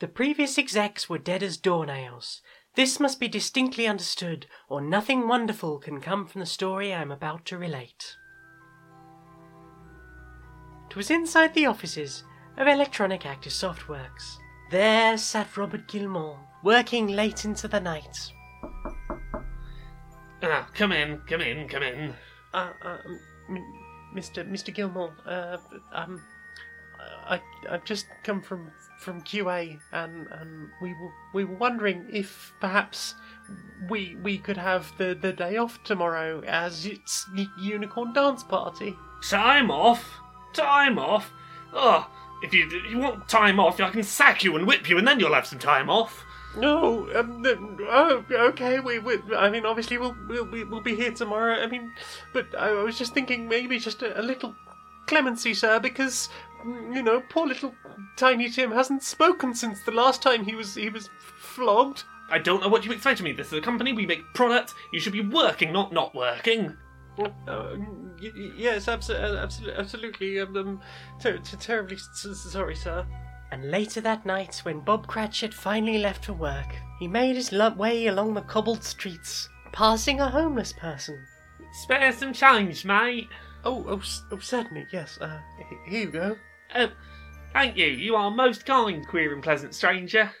The previous execs were dead as doornails. This must be distinctly understood, or nothing wonderful can come from the story I am about to relate. It was inside the offices of Electronic Active Softworks. There sat Robert Gilmore, working late into the night. Ah, come in, come in, come in. Uh, uh, m- Mr. Mr. Gilmore, uh, um, I I've just come from from QA, and and we were we were wondering if perhaps we we could have the the day off tomorrow as it's Unicorn Dance Party. Time off? Time off? Oh, if you, if you want time off, I can sack you and whip you, and then you'll have some time off. No, um, oh, okay. We, we, I mean, obviously we'll, we'll, we- we'll be here tomorrow. I mean, but I was just thinking maybe just a, a little clemency, sir, because you know, poor little Tiny Tim hasn't spoken since the last time he was he was flogged. I don't know what you expect of me. This is a company, we make products. You should be working, not not working. Uh, y- y- yes, absolutely, absolutely, absolutely. Um, um, ter- ter- terribly s- s- sorry, sir. And later that night, when Bob Cratchit finally left for work, he made his lo- way along the cobbled streets, passing a homeless person. Spare some change, mate. Oh, oh, s- oh certainly, yes. Uh, h- here you go. Oh, thank you. You are most kind, queer and pleasant stranger.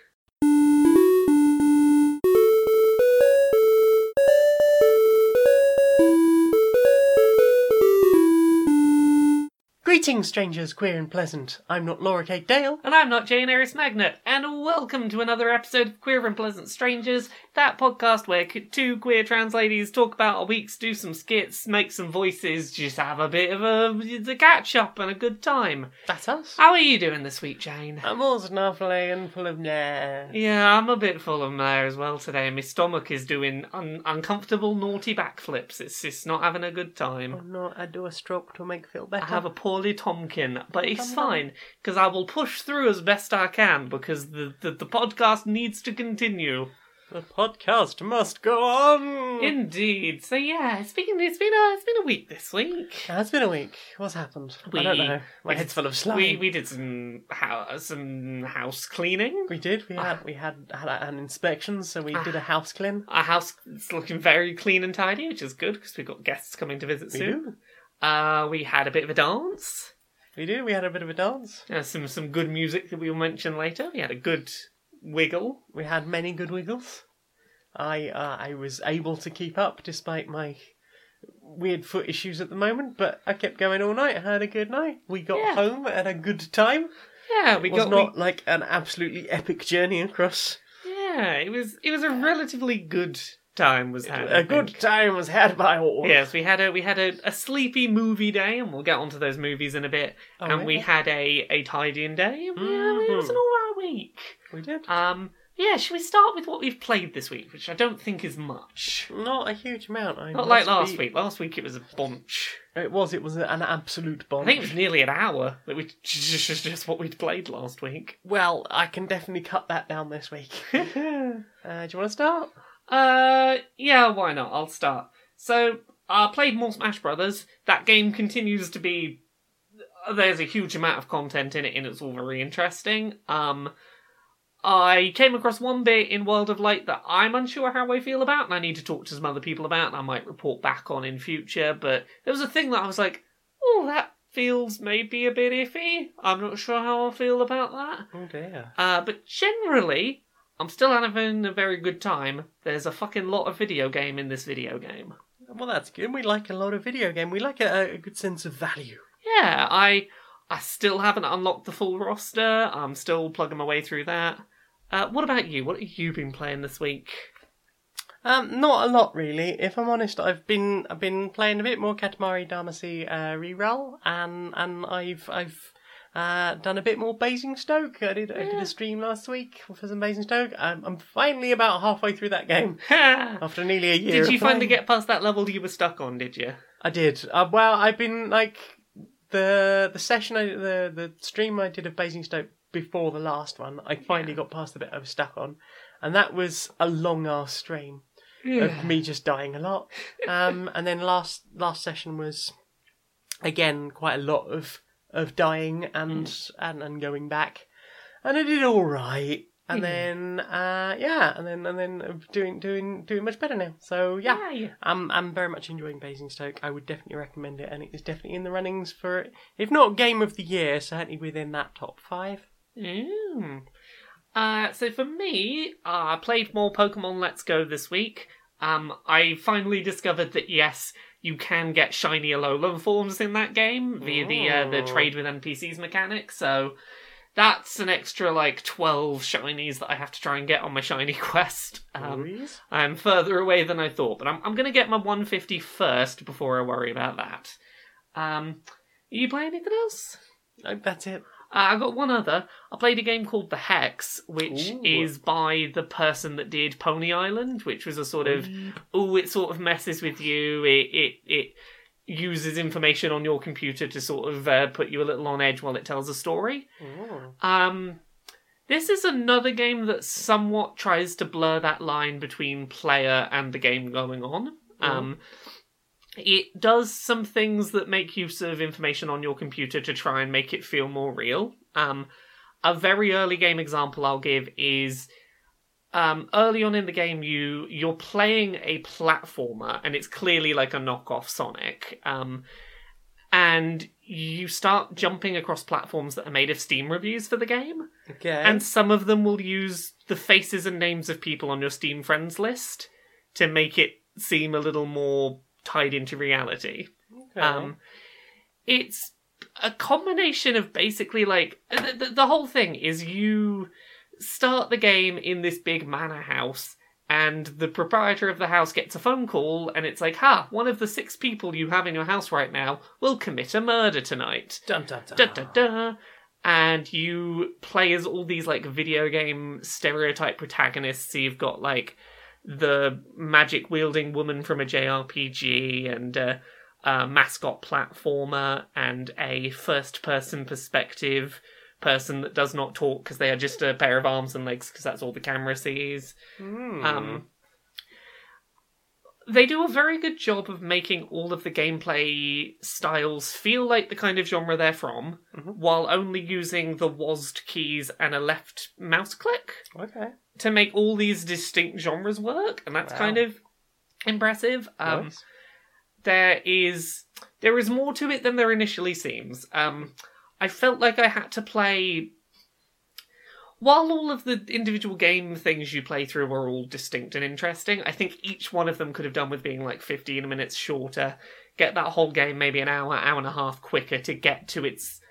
Greetings, strangers, queer and pleasant. I'm not Laura Kate Dale. And I'm not Jane Eris Magnet, and welcome to another episode of Queer and Pleasant Strangers, that podcast where two queer trans ladies talk about our weeks, do some skits, make some voices, just have a bit of a, a catch up and a good time. That's us. How are you doing this week, Jane? I'm all snuffly and full of nair. Yeah, I'm a bit full of nair as well today. My stomach is doing un- uncomfortable, naughty backflips. It's just not having a good time. Oh time. no, I do a stroke to make feel better. I have a poorly Tomkin, but it's fine because I will push through as best I can because the, the, the podcast needs to continue. The podcast must go on. Indeed. So yeah, it's been it's been a it's been a week this week. It has been a week. What's happened? I don't know. My head's full of slime. We we did some hou- some house cleaning. We did. We ah. had we had, had an inspection, so we ah. did a house clean. Our house is looking very clean and tidy, which is good because we've got guests coming to visit We soon. do. Uh, we had a bit of a dance. We do. We had a bit of a dance. Uh, some some good music that we will mention later. We had a good wiggle. We had many good wiggles. I uh, I was able to keep up despite my weird foot issues at the moment, but I kept going all night. I had a good night. We got Yeah. home at a good time. Yeah, we It was got not we- like an absolutely epic journey across. yeah. It was it was a relatively good time. Was had a good time was had by all. Yes, we had a we had a, a sleepy movie day, and we'll get onto those movies in a bit. Oh, and we had a a tidying day. And yeah, it was an Mhm. alright week. we did. Um, yeah. Should we start with what we've played this week, which I don't think is much. Not a huge amount. I Not like last be- week. Last week it was a bunch. It was. It was an absolute bunch. I think it was nearly an hour that we just, just, just what we'd played last week. Well, I can definitely cut that down this week. Uh, do you want to start? Uh, yeah, why not? I'll start. So, I played more Smash Brothers. That game continues to be. There's a huge amount of content in it, and it's all very interesting. Um, I came across one bit in World of Light that I'm unsure how I feel about, and I need to talk to some other people about, and I might report back on in future. But there was a thing that I was like, oh, that feels maybe a bit iffy. I'm not sure how I feel about that. Oh dear. Uh, but generally, I'm still having a very good time. There's a fucking lot of video game in this video game. Well, that's good. We like a lot of video game. We like a, a good sense of value. Yeah, I I still haven't unlocked the full roster. I'm still plugging my way through that. Uh, what about you? What have you been playing this week? Um, not a lot really. If I'm honest, I've been I've been playing a bit more Katamari Damacy uh, reroll, and and I've I've uh, done a bit more Basingstoke. I did I did a stream last week for some Basingstoke. I'm, I'm finally about halfway through that game after nearly a year. Did you of finally playing. get past that level you were stuck on? Did you? I did. Uh, well, I've been like the the session, I, the the stream I did of Basingstoke before the last one. I finally got past the bit I was stuck on, and that was a long ass stream of me just dying a lot. Um, and then last last session was again quite a lot of of dying and and and going back, and I did all right. and Hmm. then uh, yeah, and then and then doing doing doing much better now. So yeah, yeah. I'm I'm very much enjoying Basingstoke. I would definitely recommend it, and it is definitely in the runnings for if not game of the year, certainly within that top five. Mm. Uh, so for me, uh, I played more Pokemon Let's Go this week. Um, I finally discovered that yes, you can get shiny Alolan forms in that game via the uh, the trade with NPCs mechanic. So that's an extra like twelve shinies that I have to try and get on my shiny quest. Um, I'm further away than I thought, but I'm I'm gonna get my 150 first before I worry about that. Um, you play anything else? Oh, that's it. Uh, I got one other. I played a game called The Hex, which Ooh. is by the person that did Pony Island, which was a sort of oh, it sort of messes with you. It it it uses information on your computer to sort of uh, put you a little on edge while it tells a story. Ooh. Um, this is another game that somewhat tries to blur that line between player and the game going on. Um, it does some things that make use of information on your computer to try and make it feel more real. Um, a very early game example I'll give is um, early on in the game you you're playing a platformer and it's clearly like a knockoff Sonic. Um, and you start jumping across platforms that are made of Steam reviews for the game, Okay. and some of them will use the faces and names of people on your Steam friends list to make it seem a little more tied into reality. Okay. Um, it's a combination of basically like the, the, the whole thing is you start the game in this big manor house and the proprietor of the house gets a phone call and it's like ha one of the six people you have in your house right now will commit a murder tonight dun, dun, dun. da da da and you play as all these like video game stereotype protagonists so you've got like the magic wielding woman from a jrpg and a, a mascot platformer and a first person perspective person that does not talk because they are just a pair of arms and legs because that's all the camera sees Hmm. um, they do a very good job of making all of the gameplay styles feel like the kind of genre they're from, Mhm. while only using the WASD keys and a left mouse click okay. To make all these distinct genres work, and that's Wow. kind of impressive. Um, nice. there is there is more to it than there initially seems. Um, I felt like I had to play. While all of the individual game things you play through are all distinct and interesting, I think each one of them could have done with being like 15 minutes shorter, get that whole game maybe an hour, hour and a half quicker to get to its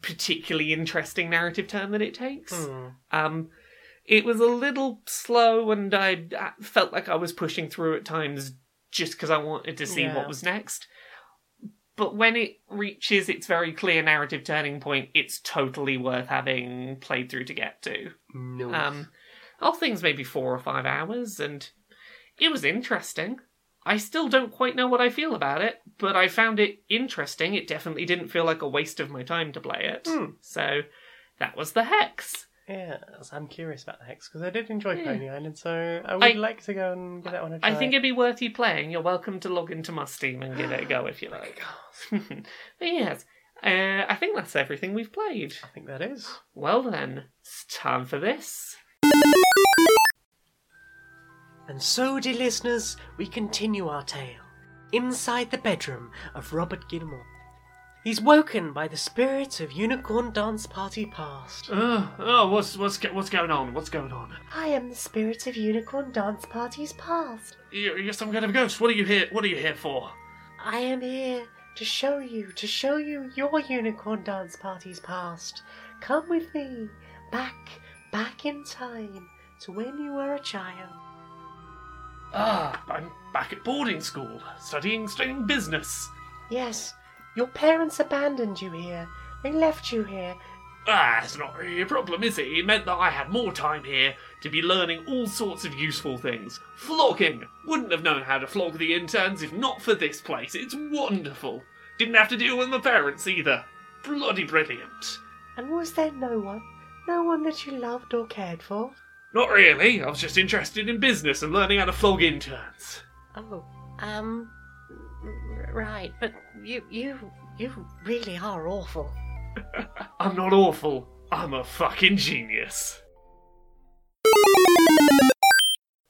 particularly interesting narrative turn that it takes. Hmm. Um, it was a little slow, and I I felt like I was pushing through at times just because I wanted to see Yeah. what was next. But when it reaches its very clear narrative turning point, it's totally worth having played through to get to. Um, all things maybe four or five hours, and it was interesting. I still don't quite know what I feel about it, but I found it interesting. It definitely didn't feel like a waste of my time to play it. Hmm. So that was the Hex. Yes, I'm curious about the hex because I did enjoy Yeah. Pony Island, so I would I- like to go and give that one a try. I think it'd be worth you playing. You're welcome to log into my Steam and give it a go if you like. but yes, uh, I think that's everything we've played. I think that is. Well then, it's time for this. And so, dear listeners, we continue our tale inside the bedroom of Robert Gilmore. He's woken by the spirits of Unicorn Dance Party Past. Uh, oh, what's what's go- what's going on? What's going on? I am the spirit of Unicorn Dance Parties past. You're, you're some kind of ghost. What are you here? What are you here for? I am here to show you, to show you your Unicorn Dance Parties past. Come with me, back, back in time to when you were a child. Ah, I'm back at boarding school, studying studying business. Yes, your parents abandoned you here. They left you here. Ah, it's not really a problem, is it? It meant that I had more time here to be learning all sorts of useful things. Flogging! Wouldn't have known how to flog the interns if not for this place. It's wonderful. Didn't have to deal with my parents either. Bloody brilliant. And was there no one? No one that you loved or cared for? Not really. I was just interested in business and learning how to flog interns. Oh, um, right, but you, you, you really are awful. I'm not awful. I'm a fucking genius.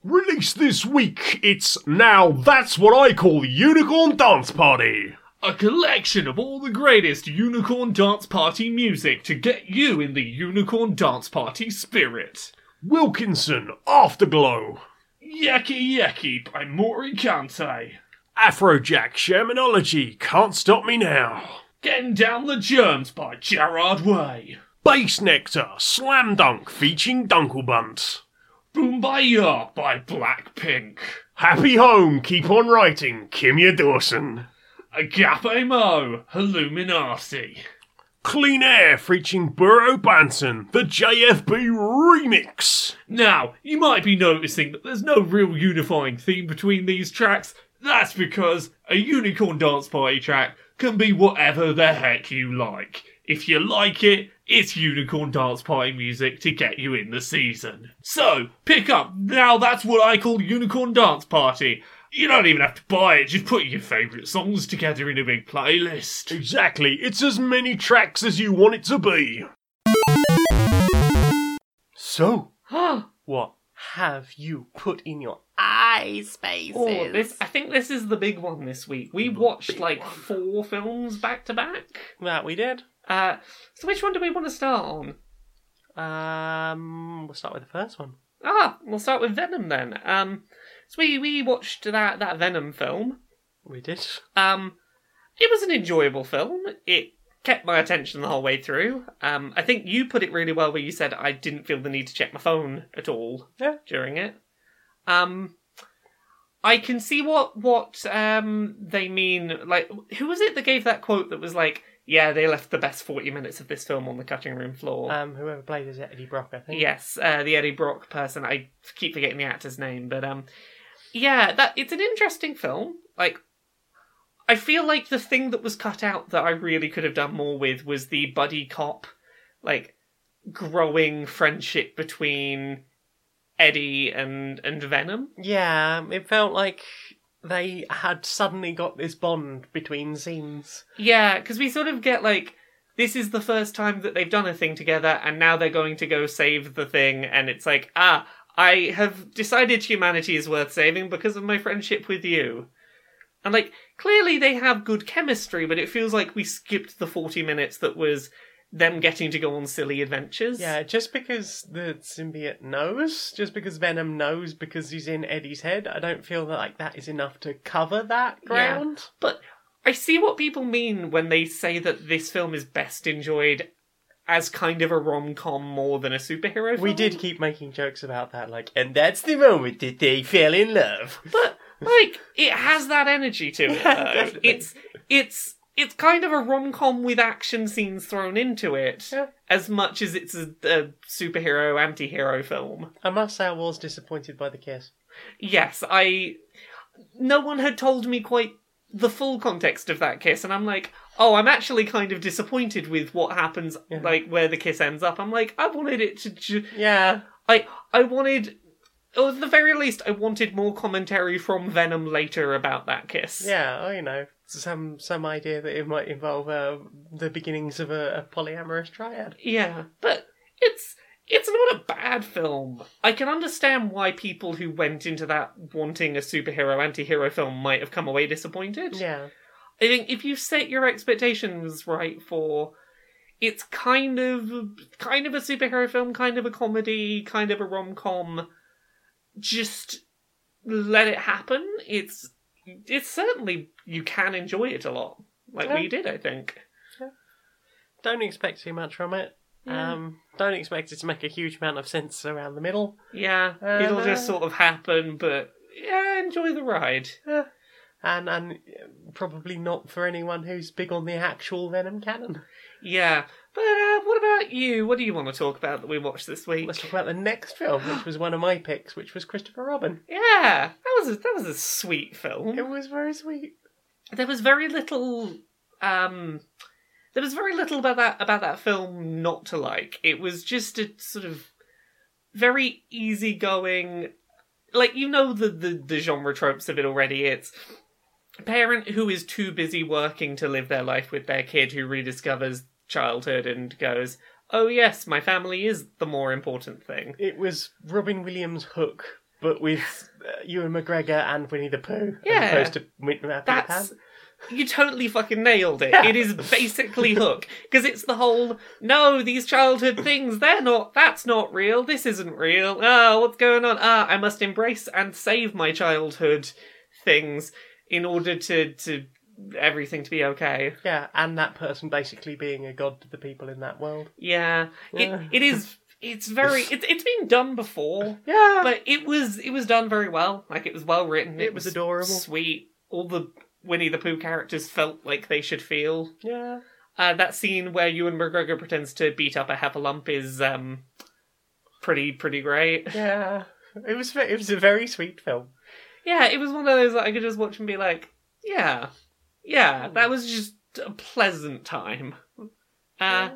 Released this week, it's Now That's What I Call Unicorn Dance Party. A collection of all the greatest Unicorn Dance Party music to get you in the Unicorn Dance Party spirit. Wilkinson, Afterglow. Yeki Yeki by Mory Kante. Afrojack Shermanology, Can't Stop Me Now. Getting Down the Germs by Gerard Way. Bassnectar, Slam Dunk featuring Dunkelbunt. Boombayah by Blackpink. Happy Home, Keep On Writing, Kimya Dawson. Agape Mo, Illuminati. Clean Air featuring Burro Banton, the JFB remix. Now, you might be noticing that there's no real unifying theme between these tracks. That's because a Unicorn Dance Party track can be whatever the heck you like. If you like it, it's Unicorn Dance Party music to get you in the season. So, pick up Now That's What I Call Unicorn Dance Party. You don't even have to buy it, just put your favourite songs together in a big playlist. Exactly, it's as many tracks as you want it to be. So, What have you put in your eye spaces? Oh, this I think this is the big one this week. We watched like four films back to back. That we did. Uh, so which one do we want to start on? Um, we'll start with the first one. Ah, we'll start with Venom then. Um, so we we watched that that Venom film. We did. Um, it was an enjoyable film. It kept my attention the whole way through. Um, I think you put it really well where you said I didn't feel the need to check my phone at all Yeah. during it. Um, I can see what what um they mean. Like, who was it that gave that quote that was like, "Yeah, they left the best forty minutes of this film on the cutting room floor." Um, whoever played is Eddie Brock, I think. Yes, uh, the Eddie Brock person. I keep forgetting the actor's name, but um, yeah, that it's an interesting film. Like, I feel like the thing that was cut out that I really could have done more with was the buddy cop, like, growing friendship between Eddie and and Venom. Yeah, it felt like they had suddenly got this bond between scenes. Yeah, because we sort of get like. This is the first time that they've done a thing together, and now they're going to go save the thing, and it's like, ah, I have decided humanity is worth saving because of my friendship with you. And like, clearly they have good chemistry, but it feels like we skipped the 40 minutes that was them getting to go on silly adventures. Yeah, just because the symbiote knows, just because Venom knows because he's in Eddie's head, I don't feel that like that is enough to cover that ground. But I see what people mean when they say that this film is best enjoyed as kind of a rom com more than a superhero film. We did keep making jokes about that, like, and that's the moment that they fell in love. but like it has that energy to it. Yeah. It's it's it's kind of a rom com with action scenes thrown into it, Yeah. as much as it's a, a superhero anti-hero film. I must say, I was disappointed by the kiss. Yes, I. No one had told me quite the full context of that kiss, and I'm like, oh, I'm actually kind of disappointed with what happens, Yeah. like where the kiss ends up. I'm like, I wanted it to. Ju- Yeah, I I wanted. Or at the very least, I wanted more commentary from Venom later about that kiss. yeah, oh, you know, some some idea that it might involve uh, the beginnings of a, a polyamorous triad. Yeah, but it's it's not a bad film. I can understand why people who went into that wanting a superhero anti-hero film might have come away disappointed. Yeah, I think if you set your expectations right for it's kind of kind of a superhero film, kind of a comedy, kind of a rom-com, just let it happen. It's it's certainly you can enjoy it a lot. Like we did, I think. don't expect too much from it. Yeah. Um, don't expect it to make a huge amount of sense around the middle. Yeah, it'll just sort of happen, but yeah, enjoy the ride. and and uh, probably not for anyone who's big on the actual Venom canon. Yeah, but uh, what about you? What do you want to talk about that we watched this week? Let's talk about the next film, which was one of my picks, which was Christopher Robin. Yeah, that was a, that was a sweet film. It was very sweet. There was very little. Um, there was very little about that about that film not to like. It was just a sort of very easygoing, like you know the the, the genre tropes of it already. It's a parent who is too busy working to live their life with their kid who rediscovers childhood and goes, "Oh yes, my family is the more important thing." It was Robin Williams' Hook but with uh, Ewan McGregor and Winnie the Pooh, Yeah. as opposed to Win- uh, Peter That's you totally fucking nailed it. It is basically Hook because it's the whole no, these childhood things they're not. That's not real. This isn't real. Ah, what's going on? Ah, I must embrace and save my childhood things in order to to everything to be okay. Yeah, and that person basically being a god to the people in that world. Yeah, Yeah. it it is. It's very. It's it's been done before. Yeah, but it was it was done very well. Like it was well written. It was adorable. sweet. All the Winnie the Pooh characters felt like they should feel. yeah. Uh, that scene where Ewan McGregor pretends to beat up a heffalump is um pretty pretty great. Yeah, it was it was a very sweet film. Yeah, it was one of those that I could just watch and be like, yeah, yeah, that was just a pleasant time. Uh,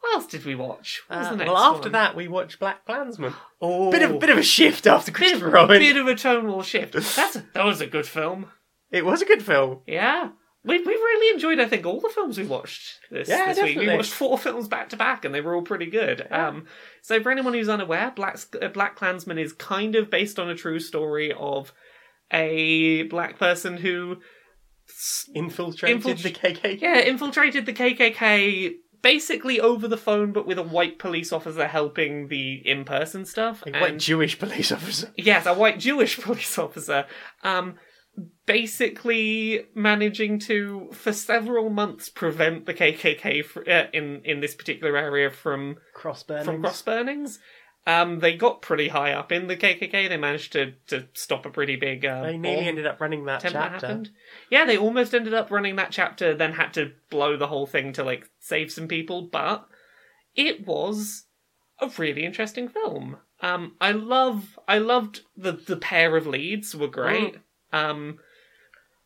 what else did we watch? What was Uh, the next well, after one? that, we watched Black Klansman. oh, Bit of bit of a shift after bit Christopher of, Robin. bit of a tonal shift. That's a, that was a good film. It was a good film. Yeah. We, we've really enjoyed, I think, all the films we watched this, Yeah, this week. We watched four films back to back, and they were all pretty good. Yeah. Um, so, for anyone who's unaware, Black uh, Black Klansman is kind of based on a true story of a black person who, Infiltrated Infiltr- the KKK. yeah, infiltrated the KKK basically over the phone, but with a white police officer helping the in-person stuff. A white And- Jewish police officer. Yes, a white Jewish police officer. Um, basically managing to, for several months, prevent the KKK fr- uh, in in this particular area from Cross burnings. from cross burnings. Um, they got pretty high up in the KKK. They managed to to stop a pretty big. Uh, They nearly ended up running that chapter. happened. Yeah, they almost ended up running that chapter. Then had to blow the whole thing to like save some people. But it was a really interesting film. Um, I love, I loved the the pair of leads were great. Um,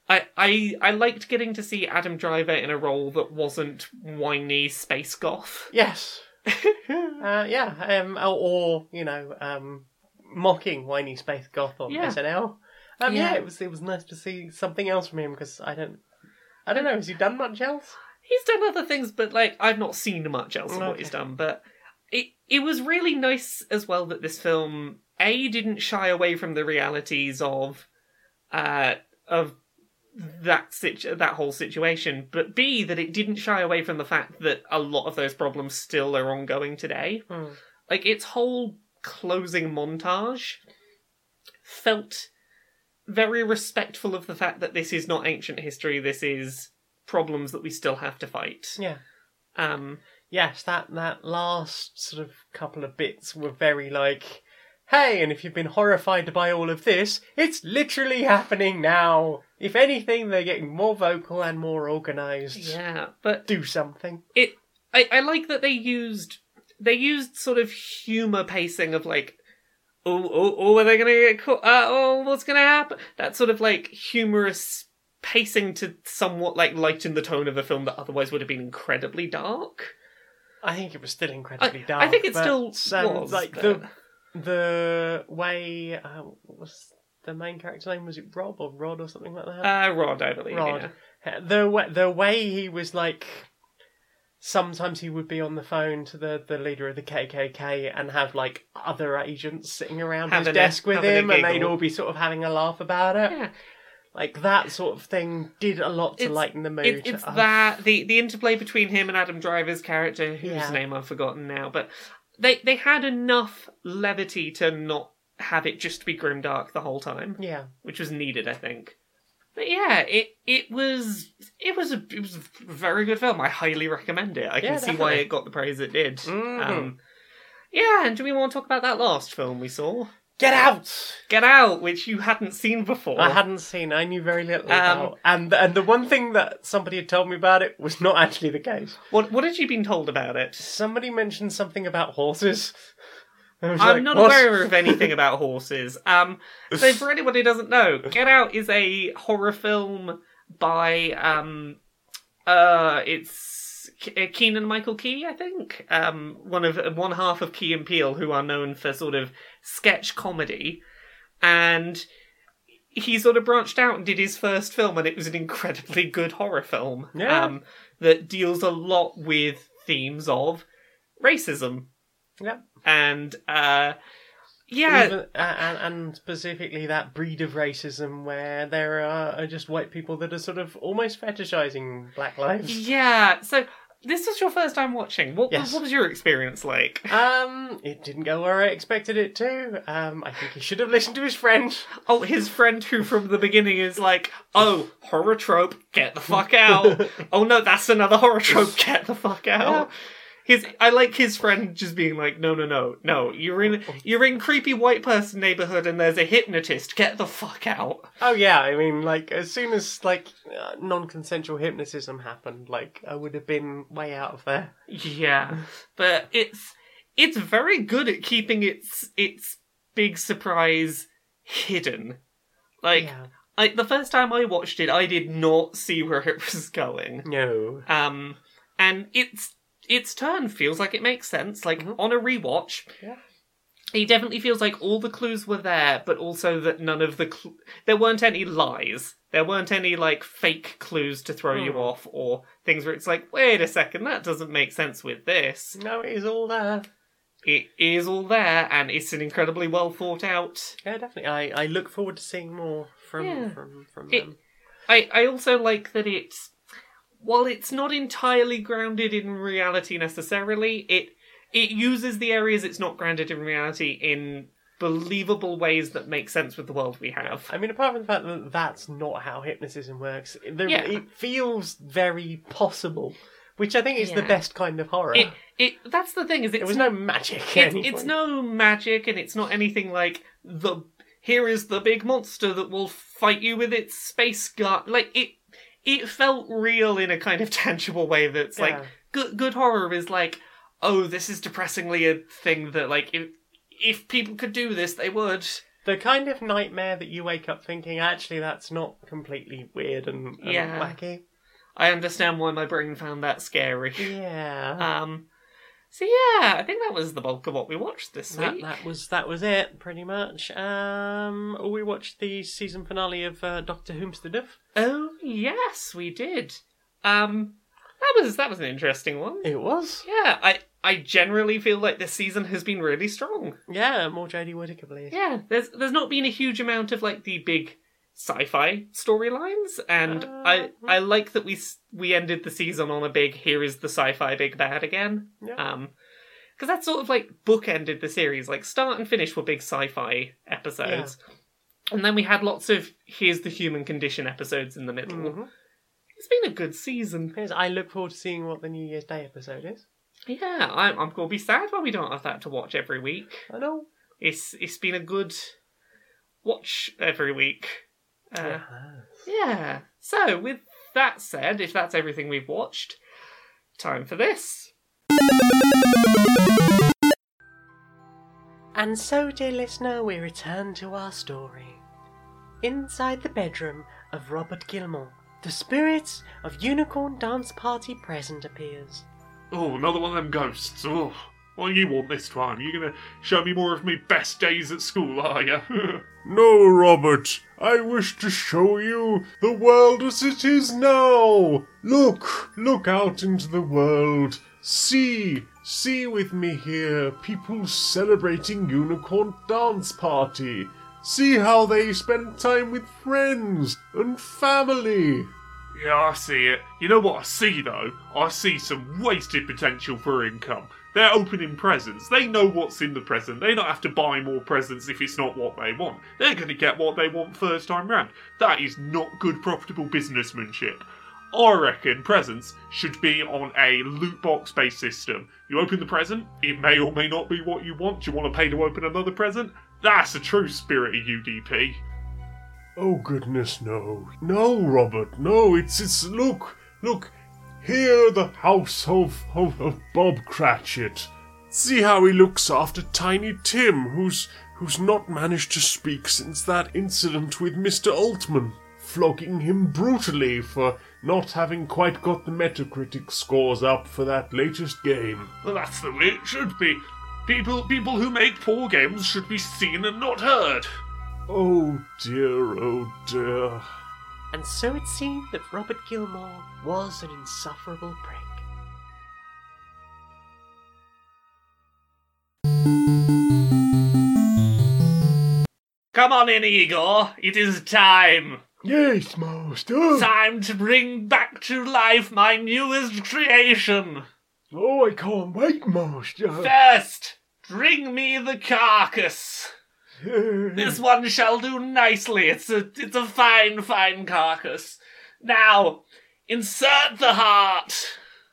I I I liked getting to see Adam Driver in a role that wasn't whiny space goth. Yes. uh, yeah. Um, or, or you know, um, mocking whiny space goth on Yeah. SNL. Um, yeah. Yeah. it was it was nice to see something else from him because I don't, I don't know. Has he done much else? He's done other things, but like I've not seen much else of what Okay. he's done. But it it was really nice as well that this film a didn't shy away from the realities of uh of that situ- that whole situation, but b that it didn't shy away from the fact that a lot of those problems still are ongoing today. Hmm. Like its whole closing montage felt very respectful of the fact that this is not ancient history. This is problems that we still have to fight. Yeah. Um, Yes, that that last sort of couple of bits were very like, hey, and if you've been horrified by all of this, it's literally happening now. If anything, they're getting more vocal and more organised. yeah, but Do something. it. I, I like that they used they used sort of humor pacing of like. Oh, oh, oh, are they gonna get caught? Uh, oh, what's gonna happen? That sort of like humorous pacing to somewhat like lighten the tone of a film that otherwise would have been incredibly dark. I think it was still incredibly I- dark. I think it but, still was, like but- the the way uh, what was the main character's name was it Rob or Rod or something like that. Uh, Rod, I believe. Rod. yeah. The way, the way he was like, sometimes he would be on the phone to the, the leader of the KKK and have like other agents sitting around Having his a- desk with him, and they'd all be sort of having a laugh about it. Yeah. Like that sort of thing did a lot to It's- lighten the mood. It, it's of- that the the interplay between him and Adam Driver's character, whose Yeah. name I've forgotten now, but they they had enough levity to not have it just be grimdark the whole time, Yeah, which was needed, I think. But yeah, it it was it was a it was a very good film. I highly recommend it. I can Yeah, see why it got the praise it did. Mhm. Um, yeah, and do we want to talk about that last film we saw? Get out! Get Out, which you hadn't seen before. I hadn't seen. I knew very little Um, about, and and the one thing that somebody had told me about it was not actually the case. What what had you been told about it? Somebody mentioned something about horses. I'm like, not "What?" aware of anything about horses. Um, so for anyone who doesn't know, Get Out is a horror film by um, uh, it's Keegan Michael Key, I think. Um, one of one half of Key and Peele, who are known for sort of sketch comedy, and he sort of branched out and did his first film, and it was an incredibly good horror film. Yeah. Um, that deals a lot with themes of racism Yep. and uh, Yeah, Even, a- and, and specifically that breed of racism where there are, are just white people that are sort of almost fetishizing black lives. yeah. So this was your first time watching. What Yes. what was your experience like? Um, it didn't go where I expected it to. Um, I think he should have listened to his friend. Oh, his friend who from the beginning is like, oh, horror trope, get the fuck out. oh no, that's another horror trope, get the fuck out. His, I like his friend just being like, no, no, no, no. You're in, you're in creepy white person neighborhood, and there's a hypnotist. Get the fuck out. Oh yeah, I mean, like as soon as like uh, non-consensual hypnotism happened, like I would have been way out of there. Yeah, but it's it's very good at keeping its its big surprise hidden. Like, yeah. I, the first time I watched it, I did not see where it was going. No. Um, and its its turn feels like it makes sense. Like on a rewatch, Yeah. it definitely feels like all the clues were there, but also that none of the cl- there weren't any lies. There weren't any like fake clues to throw you Hmm. off or things where it's like, wait a second, that doesn't make sense with this. No, it is all there. It is all there, and it's an incredibly well thought out. Yeah, definitely. I, I look forward to seeing more from Yeah. from from It- them. I, I also like that it's while it's not entirely grounded in reality necessarily, it it uses the areas it's not grounded in reality in believable ways that make sense with the world we have. I mean, apart from the fact that that's not how hypnotism works, there, Yeah. it feels very possible, which I think is the best kind of horror. It it that's the thing is it's there was no magic. at it's, any it's point. no magic and it's not anything like the here is the big monster that will fight you with its space gun like it it felt real in a kind of tangible way that's like good good horror is like oh this is depressingly a thing that like if if people could do this they would the kind of nightmare that you wake up thinking, actually, that's not completely weird and, and Yeah. wacky. i understand why my brain found that scary Yeah. um so yeah i think that was the bulk of what we watched this that, week that was that was it pretty much. Um, we watched the season finale of uh, Doctor Whomstead. oh yes we did um that was that was an interesting one It was. Yeah, I I generally feel like this season has been really strong. Yeah, more Jodie Whittaker, please. Yeah, there's there's not been a huge amount of like the big sci-fi storylines, and I Uh, I like that we we ended the season on a big here is the sci-fi big bad again. Yeah. Um, because that sort of like bookended the series. Like start and finish were big sci-fi episodes, and then we had lots of here's the human condition episodes in the middle. Mhm. It's been a good season. Yes, I look forward to seeing what the New Year's Day episode is. Yeah, I'm I'm gonna be sad when we don't have that to watch every week. I know. it's it's been a good watch every week. Uh, yeah. So with that said, if that's everything we've watched, time for this. And so, dear listener, we return to our story. Inside the bedroom of Robert Gilmore, the spirit of Unicorn Dance Party present appears. Oh, another one of them ghosts. Oh, what do you want this time? You're gonna show me more of me best days at school, are you? No, Robert. I wish to show you the world as it is now. Look, look out into the world. See, see with me here people celebrating Unicorn Dance Party. See how they spend time with friends and family. yeah, I see it. You know what I see though? I see some wasted potential for income. They're opening presents. They know what's in the present. They don't have to buy more presents if it's not what they want. They're going to get what they want first time round. That is not good profitable businessmanship. I reckon presents should be on a loot box based system. You open the present, it may or may not be what you want. Do you want to pay to open another present? That's the true spirit of UDP. Oh goodness, no. No, Robert, no, it's it's look, look, here the house of, of, of Bob Cratchit. See how he looks after Tiny Tim, who's who's not managed to speak since that incident with Mr. Altman, flogging him brutally for not having quite got the Metacritic scores up for that latest game. Well, that's the way it should be. People, people who make poor games should be seen and not heard. Oh dear, oh dear. And so it seemed that Robert Gilmore was an insufferable prick. Come on in, Igor. It is time. Yes, master. Time to bring back to life my newest creation. Oh, I can't wait, master. First, bring me the carcass. This one shall do nicely. It's a it's a fine, fine carcass. Now, insert the heart.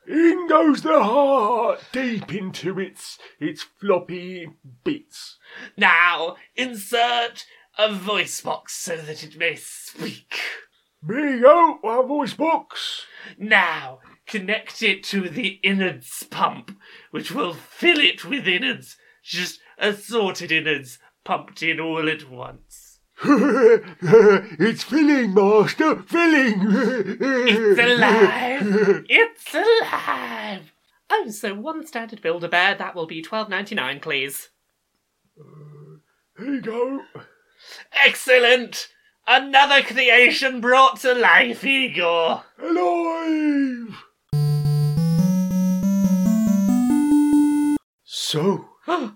In goes the heart, deep into its its floppy bits. Now, insert a voice box so that it may speak. Me go, our voice box. Now, connect it to the innards pump, which will fill it with innards, just assorted innards pumped in all at once. it's filling, master, filling. It's alive! It's alive! Oh, so one standard Build-A-Bear, that will be twelve ninety nine, please. Here you go. Excellent! Another creation brought to life, Igor! Alive. So,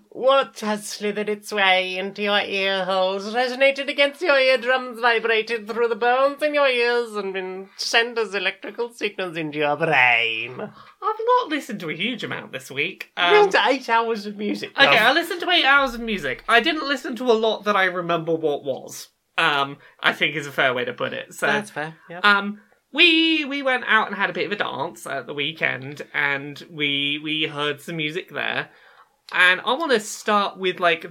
What has slithered its way into your ear holes, resonated against your eardrums, vibrated through the bones in your ears, and been sent as electrical signals into your brain? I've not listened to a huge amount this week. Um, eight hours of music. Okay. I listened to eight hours of music. I didn't listen to a lot that I remember what was. Um, I think is a fair way to put it. So, That's fair. Yeah. um, we we went out and had a bit of a dance at the weekend, and we we heard some music there. And I want to start with like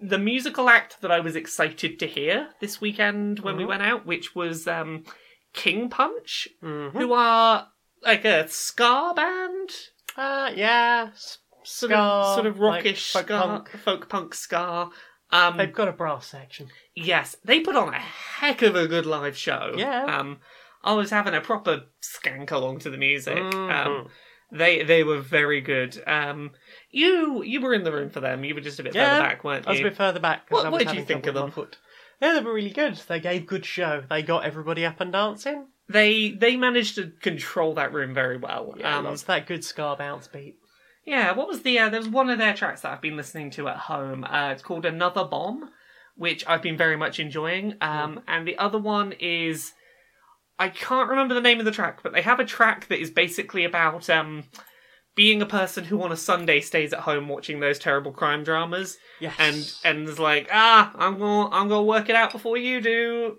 the musical act that I was excited to hear this weekend when we went out, which was um, King Punch, who are like a ska band Uh, yeah. s- sort ska, of sort of like rockish folk ska, punk. folk punk ska. Um, They've got a brass section. yes, they put on a heck of a good live show. Yeah. Um, I was having a proper skank along to the music. Um, Mhm. They they were very good. Um, you you were in the room for them. You were just a bit Yeah, further back, weren't you? I was a bit further back. 'cause What- I what was did you having think trouble of with my foot. Yeah, they were really good. They gave good show. They got everybody up and dancing. They they managed to control that room very well. Yeah, um, lots of that good ska bounce beat. Yeah, what was the? Uh, there was one of their tracks that I've been listening to at home. Uh, it's called Another Bomb, which I've been very much enjoying. Um, and the other one is I can't remember the name of the track, but they have a track that is basically about um being a person who on a Sunday stays at home watching those terrible crime dramas Yes. and and is like, ah, I'm gonna I'm gonna work it out before you do.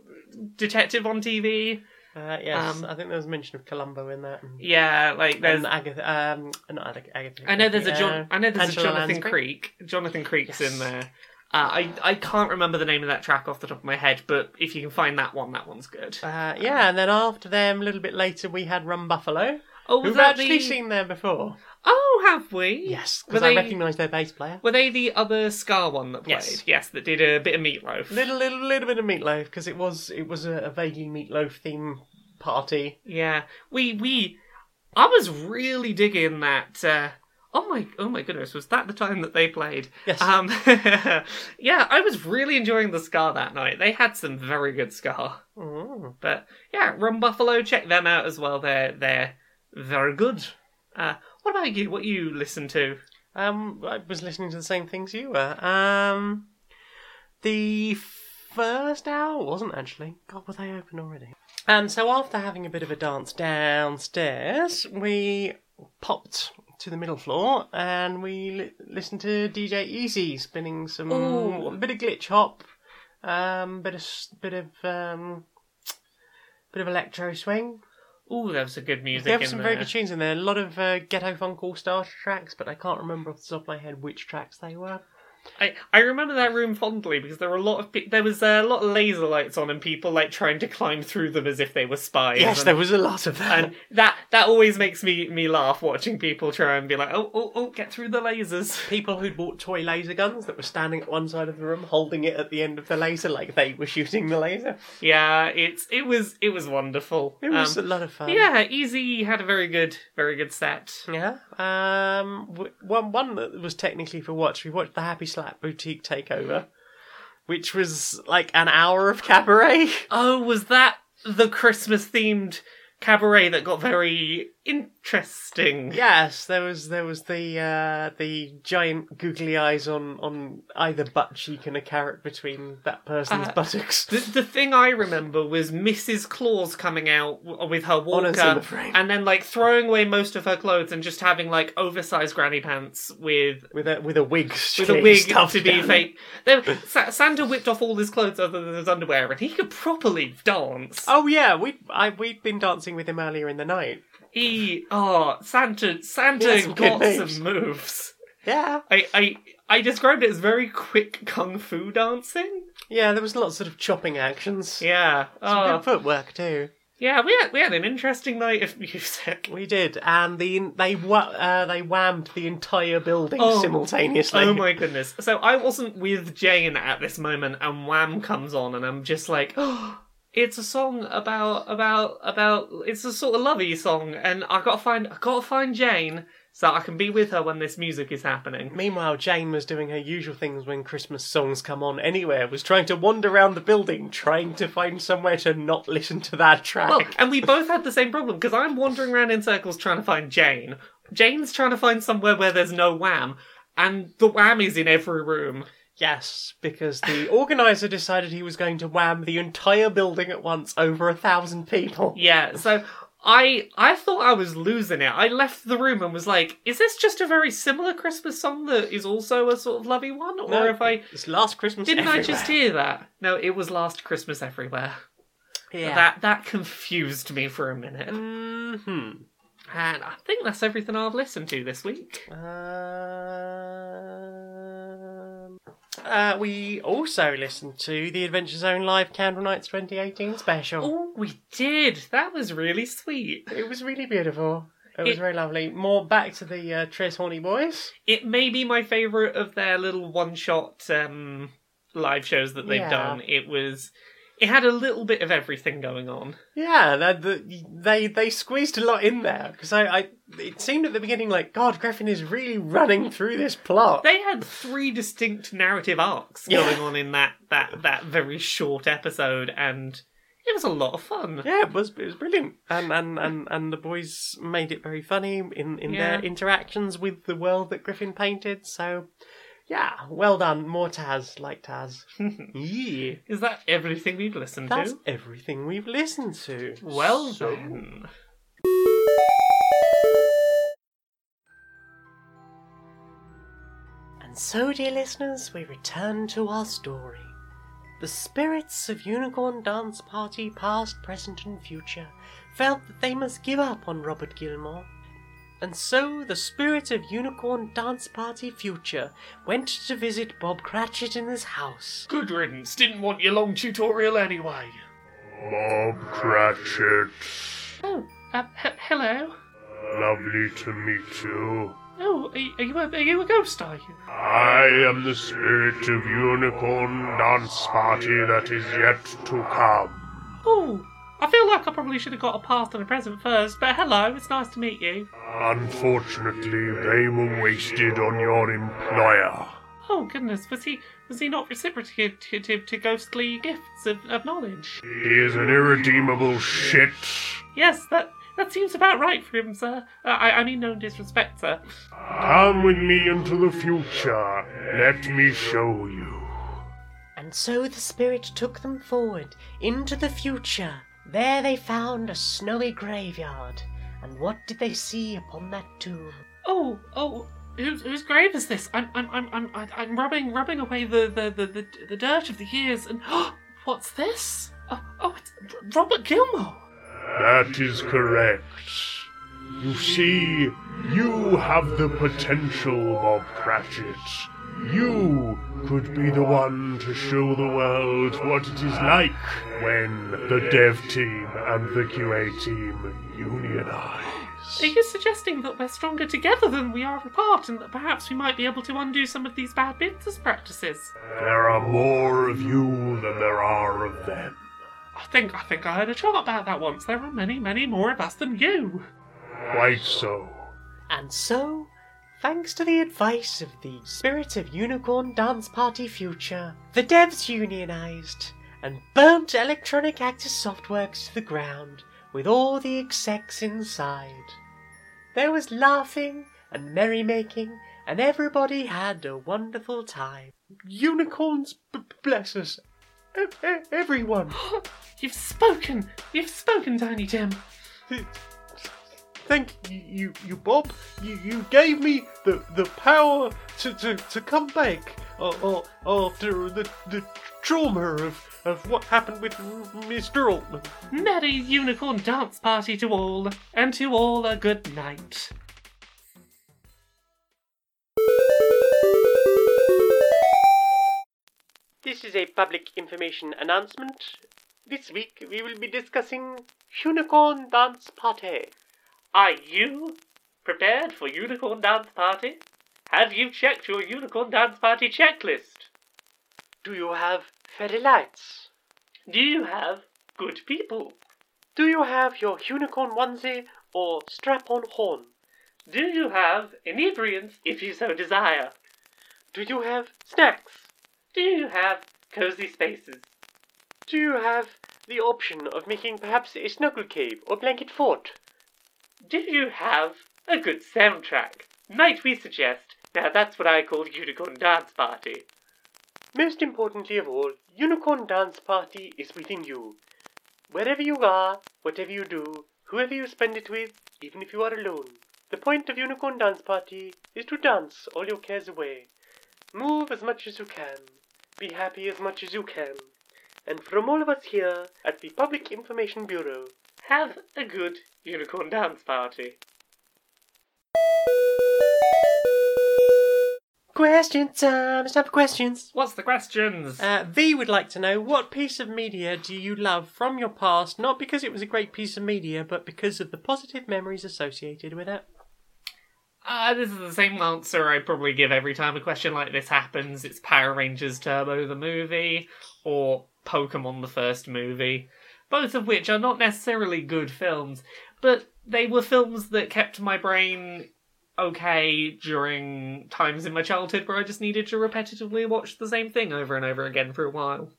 Detective on TV. uh, yes, um, I think there was mention of Columbo in that. Yeah, like there's and Agatha. Um, not Agatha. I know there's a uh, John. I know there's Angela a Jonathan Lansbury. Creek. Jonathan Creek's Yes. in there. Uh, I I can't remember the name of that track off the top of my head, but if you can find that one, that one's good. Uh, yeah, and then after them, a little bit later, we had Rum Buffalo, Oh, was that actually the? seen there before. Oh, have we? Yes, because I they? recognise their bass player. Were they the other Ska one that played? Yes. Yes, that did a bit of meatloaf. Little, little, little bit of meatloaf because it was it was a, a vaguely meatloaf theme party. Yeah, we we. I was really digging that. Uh, oh my! Oh my goodness! Was that the time that they played? Yes. Um. yeah, I was really enjoying the Ska that night. They had some very good Ska. Mm. But yeah, Rum Buffalo, check them out as well. They're they're very good. Uh, what about you? What you listen to? Um, I was listening to the same things you were. Um, the first hour wasn't actually. God, were they open already? And so after having a bit of a dance downstairs, we popped to the middle floor and we li- listened to DJ Easy spinning some Ooh. bit of glitch hop, um, bit of s- bit of um, bit of electro swing. Ooh, there was some good music They have in some there. very good tunes in there. A lot of uh, Ghetto Funk All Star tracks, but I can't remember off the top of my head which tracks they were. I, I remember that room fondly because there were a lot of pe- there was a lot of laser lights on and people like trying to climb through them as if they were spies. Yes, and, there was a lot of that. and that that always makes me me laugh watching people try and be like, oh oh oh, get through the lasers. People who'd bought toy laser guns that were standing at one side of the room, holding it at the end of the laser like they were shooting the laser. Yeah, it's it was it was wonderful. It was Um, a lot of fun. yeah, Easy had a very good very good set. Yeah. Um. w- One one that was technically for watch. We watched the Happy Slap Boutique Takeover, which was like an hour of cabaret. Oh, was that the Christmas themed cabaret that got very interesting. Yes, there was there was the uh, the giant googly eyes on, on either butt cheek and a carrot between that person's Uh, buttocks. The, the thing I remember was Mrs. Claus coming out w- with her walker frame. and then like throwing away most of her clothes and just having like oversized granny pants with with a with a wig with a wig stuffed to be down. fake. There, Sa- Santa whipped off all his clothes other than his underwear, and he could properly dance. Oh yeah, we I we'd been dancing with him earlier in the night. He, oh, Santa, Santa some got some moves. Yeah, I, I, I described it as very quick kung fu dancing. yeah. There was lots of chopping actions. Yeah, Some oh, good footwork too. yeah. We had we had an interesting night of music. We did, and the they wa- uh, they whammed the entire building Oh. simultaneously. Oh my goodness! So I wasn't with Jane at this moment, and Wham comes on, and I'm just like, oh, it's a song about about about. It's a sort of lovey song, and I gotta find I gotta find Jane so I can be with her when this music is happening. Meanwhile, Jane was doing her usual things when Christmas songs come on anywhere, was trying to wander around the building, trying to find somewhere to not listen to that track. Well, and we both had the same problem because I'm wandering around in circles trying to find Jane. Jane's trying to find somewhere where there's no Wham, and the Wham is in every room. Yes, because the organizer decided he was going to wham the entire building at once, over a thousand people. Yeah, so I I thought I was losing it. I left the room and was like, "Is this just a very similar Christmas song that is also a sort of lovey one, or No, if I It's last Christmas. didn't I just hear that? No, it was Last Christmas Everywhere. Yeah. That that confused me for a minute, hmm and I think that's everything I've listened to this week. Um, uh, we also listened to the Adventure Zone Live Candle Nights 2018 special. Oh, we did. That was really sweet. It was really beautiful. It was It- very lovely. More back to the uh, Tres Horny Boys. It may be my favourite of their little one shot um, live shows that they've Yeah. done. It was. It had a little bit of everything going on. Yeah, they they they squeezed a lot in there because I, I it seemed at the beginning like God Griffin is really running through this plot. They had three distinct narrative arcs Yeah. going on in that, that, that very short episode, and it was a lot of fun. Yeah, it was it was brilliant, and and and, and the boys made it very funny in in Yeah. their interactions with the world that Griffin painted. So, yeah, well done. More Taz, like Taz. yeah, Is that everything we've listened that's to? everything we've listened to. Well So- then. And so, dear listeners, we return to our story. The spirits of Unicorn Dance Party, past, present, and future, felt that they must give up on Robert Gilmore. And so the spirit of Unicorn Dance Party Future went to visit Bob Cratchit in his house. Good riddance. Didn't want your long tutorial anyway. Bob Cratchit. Oh, uh, he- hello. Lovely to meet you. Oh, are you, are, you a, are you a ghost, are you? I am the spirit of Unicorn Dance Party that is yet to come. Oh, I feel like I probably should have got a past and a present first, but hello, it's nice to meet you. Unfortunately, they were wasted on your employer. Oh goodness, was he was he not reciprocative to, to, to ghostly gifts of, of knowledge? He is an irredeemable shit. Yes, that that seems about right for him, sir. Uh, I, I mean no disrespect, sir. Come with me into the future. Let me show you. And so the spirit took them forward into the future. There they found a snowy graveyard. And what did they see upon that tomb? Oh, oh, whose, whose grave is this? I'm I'm I'm I'm I'm- I'm rubbing rubbing away the the, the, the, the dirt of the years, and what's this? Oh, oh, it's Robert Gilmore. That is correct. You see, you have the potential, Bob Cratchit. You could be the one to show the world what it is like when the dev team and the QA team unionize. Are you suggesting that we're stronger together than we are apart, and that perhaps we might be able to undo some of these bad business practices? There are more of you than there are of them. I think I think I heard a chart about that once. There are many, many more of us than you. Quite so. And so, thanks to the advice of the Spirit of Unicorn Dance Party Future, the devs unionized and burnt Electronic Actors Softworks to the ground with all the execs inside. there was laughing and merrymaking, and everybody had a wonderful time. Unicorns, b- bless us, e- e- everyone. You've spoken! You've spoken, Tiny Tim! Thank you, you, you Bob. You, you gave me the, the power to, to, to come back uh, uh, after the, the trauma of, of what happened with Mr. Altman. Merry unicorn dance party to all, and to all a good night. This is a public information announcement. This week we will be discussing Unicorn Dance Party. Are you prepared for unicorn dance party? Have you checked your unicorn dance party checklist? Do you have fairy lights? Do you have good people? Do you have your unicorn onesie or strap on horn? Do you have inebriants if you so desire? Do you have snacks? Do you have cozy spaces? Do you have the option of making perhaps a snuggle cave or blanket fort? Do you have a good soundtrack? Might we suggest? Now that's what I call unicorn dance party. Most importantly of all, Unicorn Dance Party is within you. Wherever you are, whatever you do, whoever you spend it with, even if you are alone. The point of Unicorn Dance Party is to dance all your cares away. Move as much as you can. Be happy as much as you can. And from all of us here at the Public Information Bureau, Have a good unicorn dance party. Question time! It's time for questions! What's the questions? Uh, v would like to know what piece of media do you love from your past, not because it was a great piece of media, but because of the positive memories associated with it? Uh, this is the same answer I probably give every time a question like this happens. It's Power Rangers Turbo the movie, or Pokemon the first movie. Both of which are not necessarily good films, but they were films that kept my brain okay during times in my childhood where I just needed to repetitively watch the same thing over and over again for a while.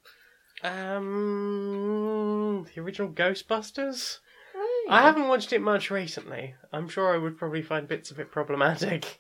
Um, the original Ghostbusters? I haven't watched it much recently. I'm sure I would probably find bits of it problematic.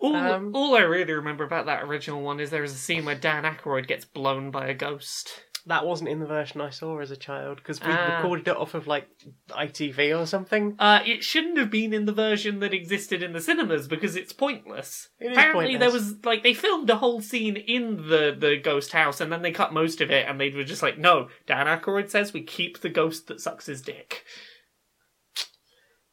All, Um, all I really remember about that original one is there is a scene where Dan Aykroyd gets blown by a ghost. That wasn't in the version I saw as a child because we Ah. recorded it off of like ITV or something. Uh, it shouldn't have been in the version that existed in the cinemas because it's pointless. It is Apparently, there pointless. was like they filmed a whole scene in the the ghost house, and then they cut most of it, and they were just like, "No, Dan Aykroyd says we keep the ghost that sucks his dick."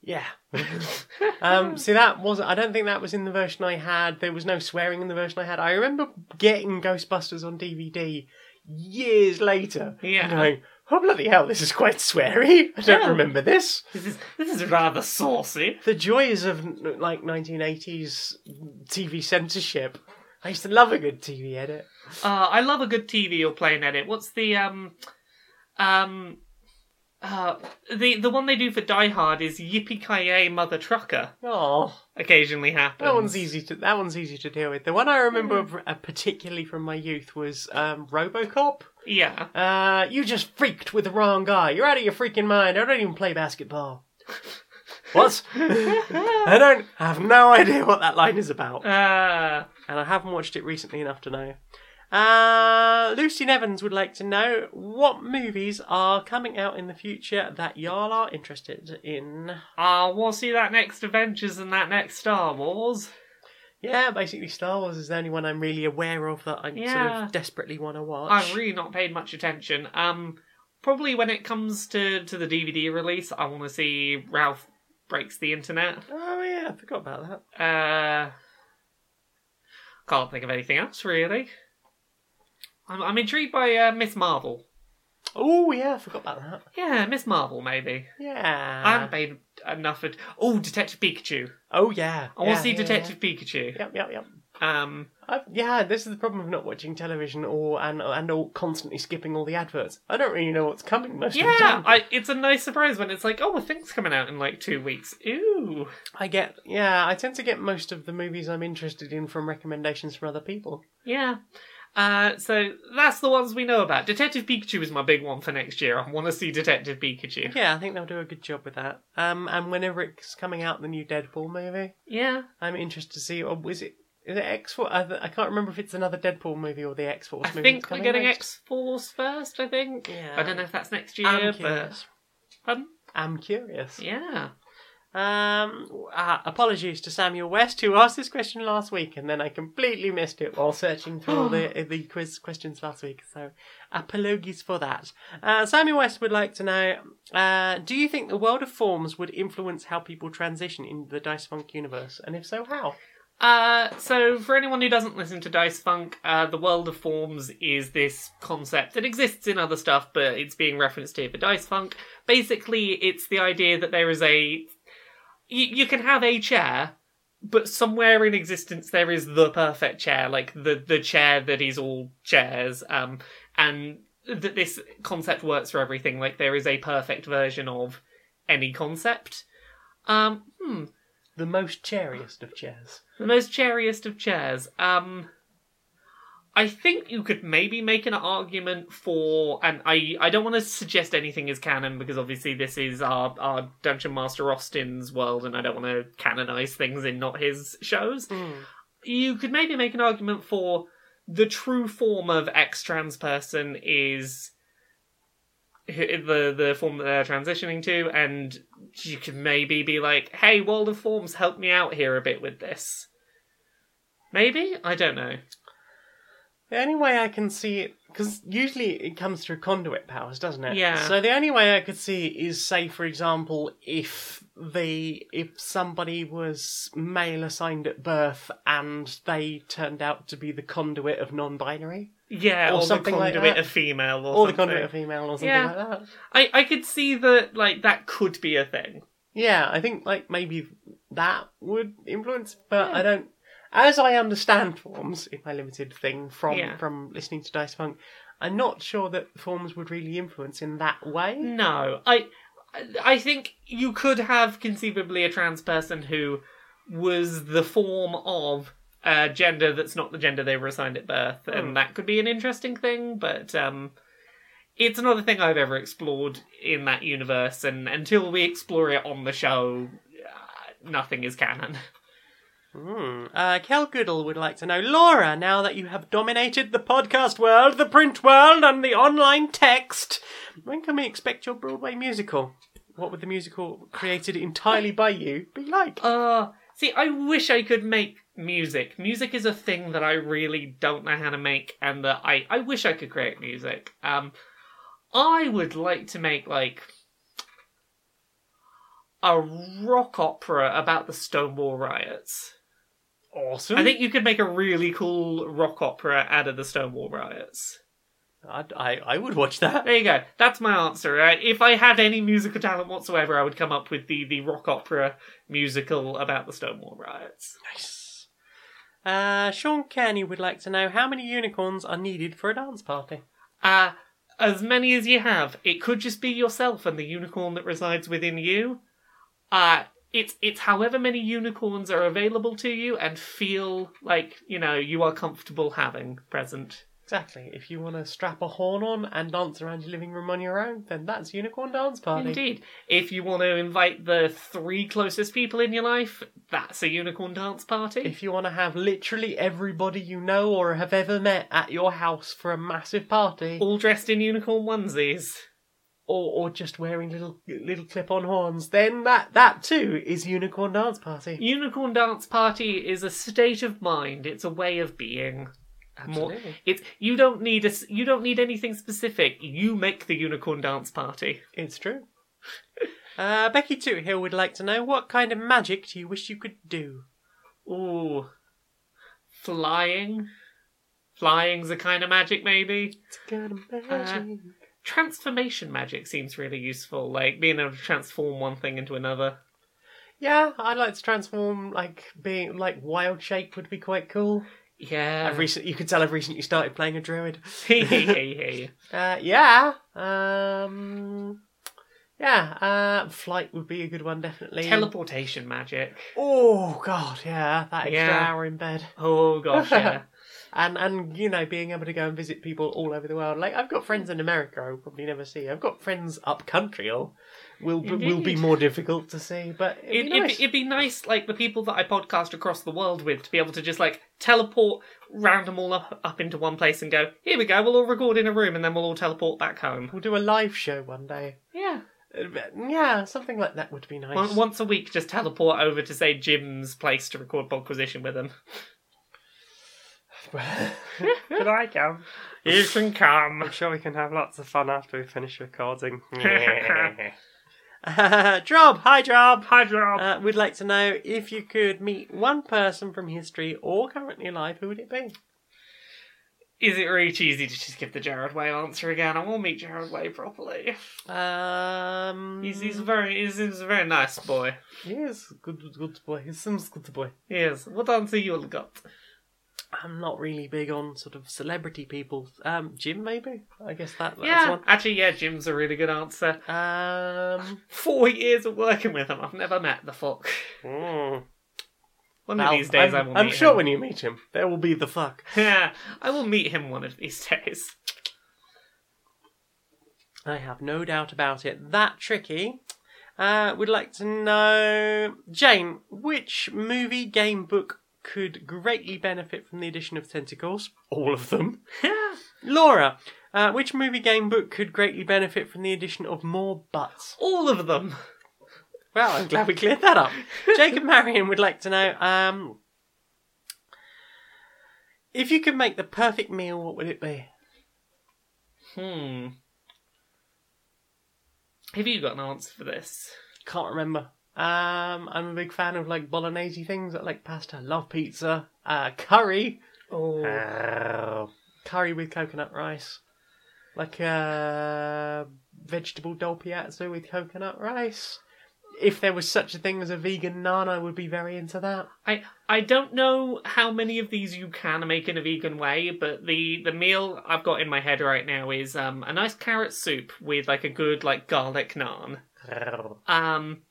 Yeah. um, see, that wasn't. I don't think that was in the version I had. There was no swearing in the version I had. I remember getting Ghostbusters on DVD years later. Yeah. and Going, oh bloody hell, this is quite sweary. I don't Yeah. remember this. This is this is rather saucy. The joys of like 1980s TV censorship. I used to love a good TV edit. Uh, I love a good TV or play and edit. What's the um um uh the the one they do for Die Hard is Yippee Ki Mother Trucker. Oh, Occasionally happens. that one's easy to that one's easy to deal with. The one I remember uh, particularly from my youth was um, RoboCop. Yeah. Uh, you just freaked with the wrong guy. You're out of your freaking mind. I don't even play basketball. what? I don't I have no idea what that line is about, Uh, and I haven't watched it recently enough to know. Uh, Lucy Nevins would like to know what movies are coming out in the future that y'all are interested in. uh, we'll see that next Avengers and that next Star Wars. Yeah, basically Star Wars is the only one I'm really aware of that I sort of desperately want to watch. I've really not paid much attention. Um, probably when it comes to to the DVD release, I want to see Ralph breaks the internet. Oh yeah, I forgot about that. Uh, can't think of anything else really. I'm, I'm intrigued by uh, Miss Marvel. Oh yeah, I forgot about that. Yeah, Miss Marvel maybe. Yeah. I haven't paid enough. At... Oh, Detective Pikachu. Oh yeah. I want to see Detective Pikachu. Yep, yep, yep. Um, I've, yeah, this is the problem of not watching television or and and or constantly skipping all the adverts. I don't really know what's coming most of the yeah, time. I, it's a nice surprise when it's like, oh, a thing's coming out in like two weeks. Ooh. I get yeah, I tend to get most of the movies I'm interested in from recommendations from other people. Yeah. Uh, so that's the ones we know about. Detective Pikachu is my big one for next year. I want to see Detective Pikachu. Yeah, I think they'll do a good job with that. Um, and whenever it's coming out, the new Deadpool movie, Yeah. I'm interested to see. Or is it is it X Force? I, I can't remember if it's another Deadpool movie or the X Force movie. I think we're getting. X Force first, I think. Yeah. I don't know if that's next year, I'm but. Pardon? I'm curious. Yeah. Um, uh, apologies to Samuel West who asked this question last week, and then I completely missed it while searching through all the the quiz questions last week. So, apologies for that. Uh, Samuel West would like to know: uh, Do you think the world of forms would influence how people transition into the Dice Funk universe, and if so, how? Uh, so for anyone who doesn't listen to Dice Funk, uh, the world of forms is this concept that exists in other stuff, but it's being referenced here for Dice Funk. Basically, it's the idea that there is a you, you can have a chair, but somewhere in existence there is the perfect chair, like the the chair that is all chairs. Um, and that this concept works for everything. Like there is a perfect version of any concept. Um, hmm. The most cheeriest of chairs. The most cheeriest of chairs. Um, I think you could maybe make an argument for, and I, I don't want to suggest anything is canon because obviously this is our, our Dungeon Master Austin's world, and I don't want to canonize things in not his shows. Hmm. You could maybe make an argument for the true form of ex trans person is the the form that they're transitioning to, and you could maybe be like, "Hey, World of Forms, help me out here a bit with this." Maybe I don't know. The only way I can see it, because usually it comes through conduit powers, doesn't it? Yeah. So the only way I could see is, say, for example, if the if somebody was male assigned at birth and they turned out to be the conduit of non-binary, Yeah, Or or, something the like conduit that. of female, or, or the conduit of female, or something Yeah. like that. I I could see that like that could be a thing. Yeah, I think like maybe that would influence, but I don't. As I understand forms in my limited thing from Yeah. from listening to Dice Funk, I'm not sure that forms would really influence in that way. No, I I think you could have conceivably a trans person who was the form of a gender that's not the gender they were assigned at birth, Hmm. and that could be an interesting thing. But um, it's another thing I've ever explored in that universe, and until we explore it on the show, uh, nothing is canon. Hmm. Uh, Kel Goodall would like to know, Laura, now that you have dominated the podcast world, the print world, and the online text, when can we expect your Broadway musical? What would the musical created entirely by you be like? Uh, see, I wish I could make music. Music is a thing that I really don't know how to make, and that I, I wish I could create music. Um, I would like to make, like, a rock opera about the Stonewall riots. Awesome. I think you could make a really cool rock opera out of the Stonewall riots. I'd, I I would watch that. There you go. That's my answer. Right? If I had any musical talent whatsoever, I would come up with the, the rock opera musical about the Stonewall riots. Nice. Uh, Sean Kearney would like to know how many unicorns are needed for a dance party. Uh, as many as you have. It could just be yourself and the unicorn that resides within you. Uh, it's it's however many unicorns are available to you and feel like, you know, you are comfortable having present. Exactly. If you want to strap a horn on and dance around your living room on your own, then that's unicorn dance party. Indeed. If you want to invite the three closest people in your life, that's a unicorn dance party. If you want to have literally everybody you know or have ever met at your house for a massive party, All dressed in unicorn onesies. Or or just wearing little little clip-on horns, then that that too is unicorn dance party. Unicorn dance party is a state of mind. It's a way of being. More, Absolutely. it's you don't need a you don't need anything specific. You make the unicorn dance party. It's true. Uh, Becky Toohill would like to know what kind of magic do you wish you could do? Ooh, flying. Flying's a kind of magic, maybe. It's a kind of magic. Transformation magic seems really useful, like being able to transform one thing into another. yeah, I'd like to transform. Like being like wild shape would be quite cool. Yeah. I've recent. You could tell I've recently started playing a druid. Uh, yeah. Um. Yeah. Uh, flight would be a good one, definitely. Teleportation magic. Oh God, yeah. That extra Yeah. hour in bed. Oh gosh, yeah. and and you know being able to go and visit people all over the world. Like I've got friends in America I'll probably never see. I've got friends up country. Or will will be more difficult to see. But it'd It, be it'd, nice. be, it'd be nice, like the people that I podcast across the world with, to be able to just like teleport, round them all up, up into one place, and go, "Here we go. We'll all record in a room, and then we'll all teleport back home." We'll do a live show one day. Yeah, Uh, Yeah, something like that would be nice. Once a week, just teleport over to say Jim's place to record Podquisition with him. Could I come? You can come. I'm sure we can have lots of fun after we finish recording. uh, Drob, hi Drob. Hi, Rob. Uh, we'd like to know if you could meet one person from history or currently alive, who would it be? Is it really cheesy to just give the Jared Way answer again? I won't meet Jared Way properly. Um, He's, he's very he's, he's a very nice boy. he is good, good boy. He seems good boy. He is. What answer you all got? I'm not really big on sort of celebrity people. Um, Jim maybe. I guess that that's yeah, actually, yeah, Jim's a really good answer. Um, Four years of working with him, I've never met the fuck. mm. One Well, of these days, I'm, I will. I'm meet sure him. when you meet him, there will be the fuck. Yeah, I will meet him one of these days. I have no doubt about it. That tricky. Uh, would like to know, Jane, which movie, game, book could greatly benefit from the addition of tentacles? All of them. Laura, uh, which movie, game, book could greatly benefit from the addition of more butts? All of them. Well, I'm glad we cleared that up. Jacob Marion would like to know, um, if you could make the perfect meal, what would it be? Hmm. Have you got an answer for this? Can't remember. Um, I'm a big fan of like bolognese things. I like pasta. Love pizza. Uh, curry. Oh. Curry with coconut rice. Like uh, vegetable dopiaza with coconut rice. If there was such a thing as a vegan naan, I would be very into that. I I don't know how many of these you can make in a vegan way, but the the meal I've got in my head right now is um a nice carrot soup with like a good like garlic naan. Um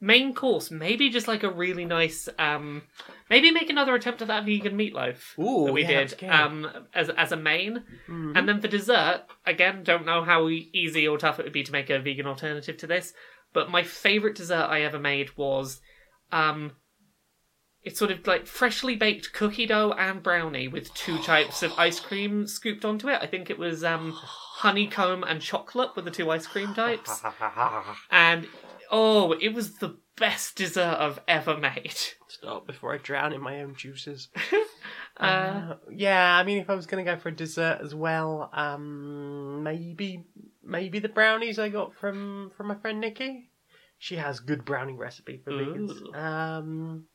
main course, maybe just like a really nice um maybe make another attempt at that vegan meatloaf Ooh, that we yeah, did good. um as as a main. Mhm. And then for dessert, again, don't know how easy or tough it would be to make a vegan alternative to this, but my favorite dessert I ever made was um it's sort of like freshly baked cookie dough and brownie with two types of ice cream scooped onto it. I think it was um honeycomb and chocolate were the two ice cream types. And oh, it was the best dessert I've ever made. Stop before I drown in my own juices. Uh, Uh, yeah, I mean, if I was going to go for a dessert as well, um, maybe maybe the brownies I got from from my friend Nikki. She has good brownie recipe for vegans. Um,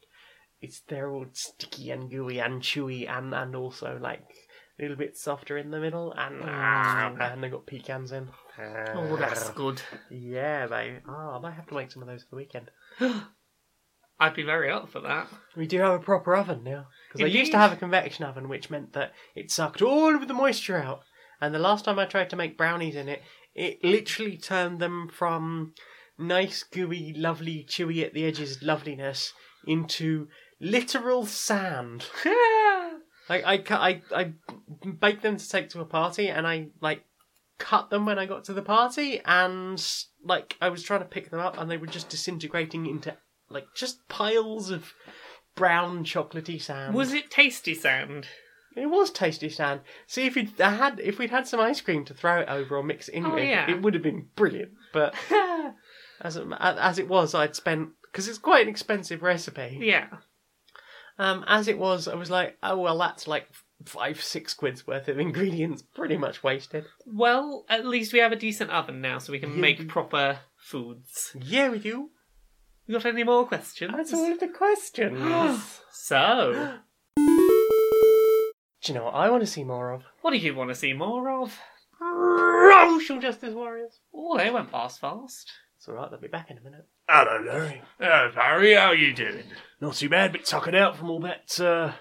it's they're all sticky and gooey and chewy and and also like a little bit softer in the middle and Mm. and they got pecans in. oh, that's good. Yeah, they. Oh, I might have to make some of those for the weekend. I'd be very up for that. We do have a proper oven now. Because I used to have a convection oven, which meant that it sucked all of the moisture out. And the last time I tried to make brownies in it, it literally turned them from nice, gooey, lovely, chewy at the edges loveliness into literal sand. Like I, cu- I, I baked them to take to a party, and I like cut them when I got to the party, and like I was trying to pick them up, and they were just disintegrating into like just piles of brown chocolatey sand. Was it tasty sand? It was tasty sand. See if you'd had if we'd had some ice cream to throw it over or mix it in Oh, with, yeah. it would have been brilliant. But as it, as it was, I'd spent because it's quite an expensive recipe. yeah. Um, as it was, I was like, oh well, that's like five six quid's worth of ingredients, pretty much wasted. Well, at least we have a decent oven now, so we can Yeah. make proper foods. Yeah, we do. You got any more questions? That's all of the questions. So, do you know what I want to see more of? what do you want to see more of? Social Justice Warriors. Oh, they went past fast. It's alright, they'll be back in a minute. Hello, Larry. Uh, Barry, how you doing? Not too bad, bit tuckered out from all that uh,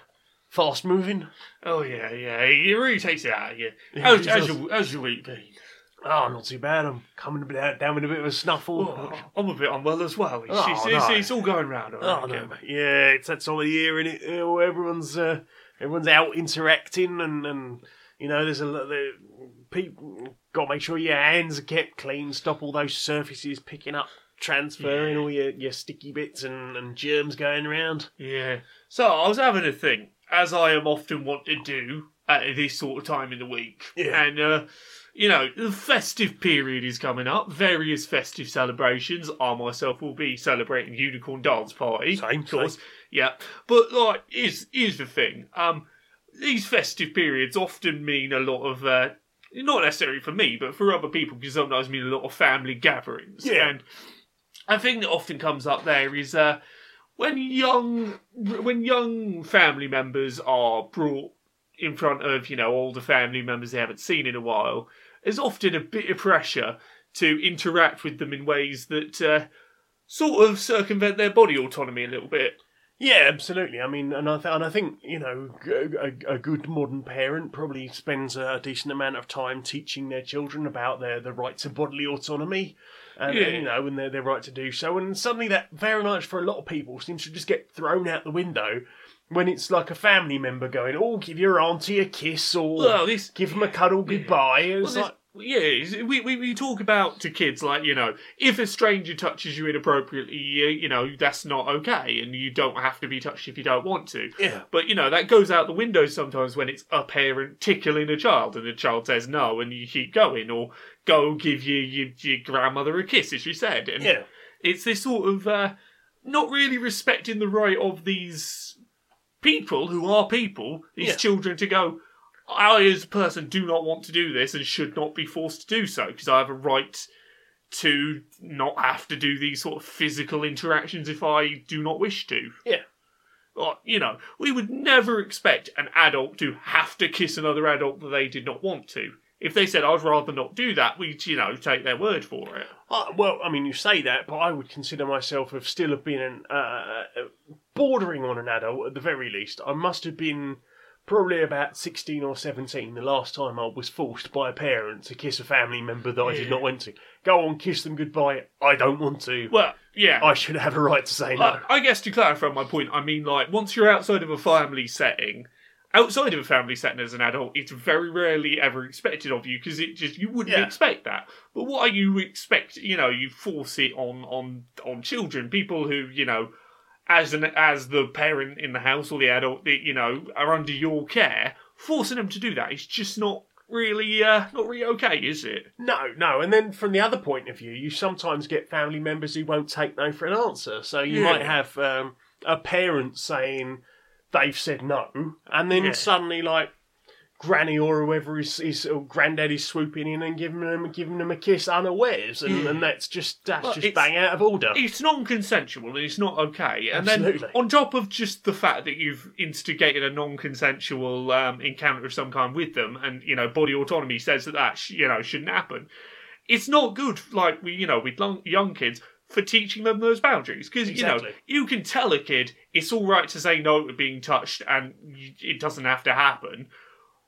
fast moving. Oh yeah, yeah. It really takes it out of you. Yeah, How's, it how's, does. your, how's your week been? Oh, not too bad. I'm coming down down with a bit of a snuffle. Oh, I'm a bit unwell as well. It's, Oh, it's, no. it's all going round. I Oh no, yeah, it's that time of the year, and it? Oh, everyone's uh, everyone's out interacting, and, and you know, there's a lot. The people got to make sure your hands are kept clean. Stop all those surfaces picking up, transferring all your, your sticky bits and, and germs going around. Yeah. So I was having a think, as I am often want to do at this sort of time in the week. Yeah. And, uh, you know, the festive period is coming up, various festive celebrations. I myself will be celebrating Unicorn Dance Party. Same, of course. Yeah. But, like, here's, here's the thing. Um, these festive periods often mean a lot of, uh, not necessarily for me, but for other people, because sometimes mean a lot of family gatherings. Yeah. And a thing that often comes up there is, uh, when young when young family members are brought in front of you know older family members they haven't seen in a while, there's often a bit of pressure to interact with them in ways that uh, sort of circumvent their body autonomy a little bit. Yeah, absolutely. I mean, and I, th- and I think you know, a, a, good modern parent probably spends a decent amount of time teaching their children about their the rights of bodily autonomy, and, Yeah. and, you know, and their their right to do so. And suddenly, that very much for a lot of people seems to just get thrown out the window when it's like a family member going, "Oh, give your auntie a kiss," or Well, this give them a cuddle goodbye. It's Well, like, this- yeah, we, we we talk about to kids like you know if a stranger touches you inappropriately, you, you know that's not okay, and you don't have to be touched if you don't want to. yeah, But you know that goes out the window sometimes when it's a parent tickling a child and the child says no, and you keep going, or go give your your, your grandmother a kiss, as she said. And yeah, it's this sort of uh, not really respecting the right of these people who are people, these Yeah. children, to go. I, as a person, do not want to do this and should not be forced to do so because I have a right to not have to do these sort of physical interactions if I do not wish to. Yeah. Or, you know, we would never expect an adult to have to kiss another adult that they did not want to. If they said, I'd rather not do that, we'd, you know, take their word for it. Uh, well, I mean, you say that, but I would consider myself of still have been an, uh, uh, bordering on an adult at the very least. I must have been probably about sixteen or seventeen the last time I was forced by a parent to kiss a family member that I did not want to. Go on, kiss them goodbye. I don't want to. Well, yeah. I should have a right to say no. I, I guess to clarify my point, I mean, like, once you're outside of a family setting, outside of a family setting as an adult, it's very rarely ever expected of you because it just you wouldn't Yeah. expect that. But what are you expect, you know, you force it on on on children, people who you know, as an as the parent in the house or the adult, that you know, are under your care, forcing them to do that is just not really uh not really okay, is it? No, no. And then from the other point of view, you sometimes get family members who won't take no for an answer. So you Yeah. might have um, a parent saying they've said no, and then Yeah. suddenly like granny or whoever is, is or granddad is swooping in and giving them giving them a kiss unawares, and, and that's just that's Well, just it's- bang out of order. It's non-consensual and it's not okay. And then on top of just the fact that you've instigated a non-consensual um, encounter of some kind with them, and you know body autonomy says that that sh- you know shouldn't happen. It's not good, like we you know with long, young kids for teaching them those boundaries because you know you can tell a kid it's all right to say no to being touched and y- it doesn't have to happen.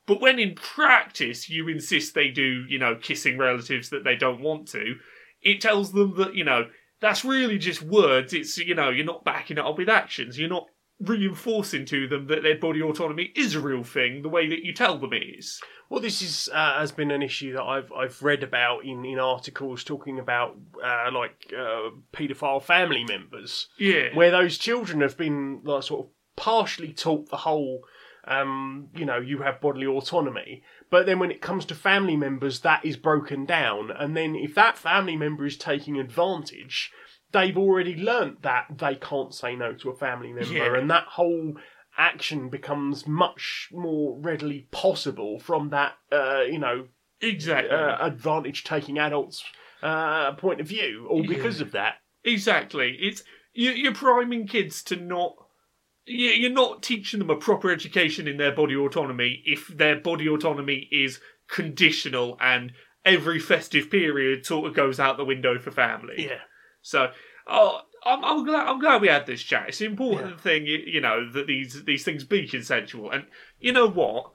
But when in practice you insist they do, you know, kissing relatives that they don't want to, it tells them that, you know, that's really just words. It's, you know, you're not backing it up with actions. You're not reinforcing to them that their body autonomy is a real thing the way that you tell them it is. Well, this is uh, has been an issue that I've I've read about in, in articles talking about uh, like uh, paedophile family members. Yeah. where those children have been like sort of partially taught the whole um, you know you have bodily autonomy but then when it comes to family members that is broken down and then if that family member is taking advantage they've already learnt that they can't say no to a family member Yeah. and that whole action becomes much more readily possible from that uh, you know exactly. uh, advantage taking adults uh, point of view all because of that Exactly. It's you, you're priming kids to not. You- You're not teaching them a proper education in their body autonomy if their body autonomy is conditional and every festive period sort of goes out the window for family. yeah So, oh, I'm, I'm glad I'm glad we had this chat. It's an important thing, you, you know, that these these things be consensual. And you know what?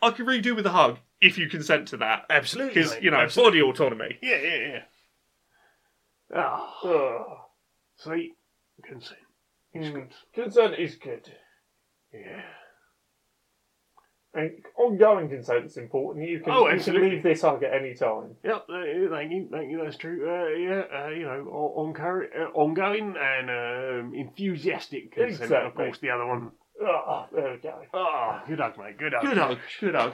I can really do with a hug if you consent to that. absolutely Because you know, Absolutely. body autonomy. Yeah, yeah, yeah. Oh, sweet consent. It's good. Consent is good. Yeah. And ongoing consent's important. You can, Oh, you can absolutely. leave this hug at any time. Yep, uh, thank you, thank you. That's true. Uh, yeah, uh, you know, on, on, uh, ongoing and um, enthusiastic consent. Of Exactly. course, the other one. Ah, there we go. Ah, good hug, mate. Good hug. Good hug, good hug.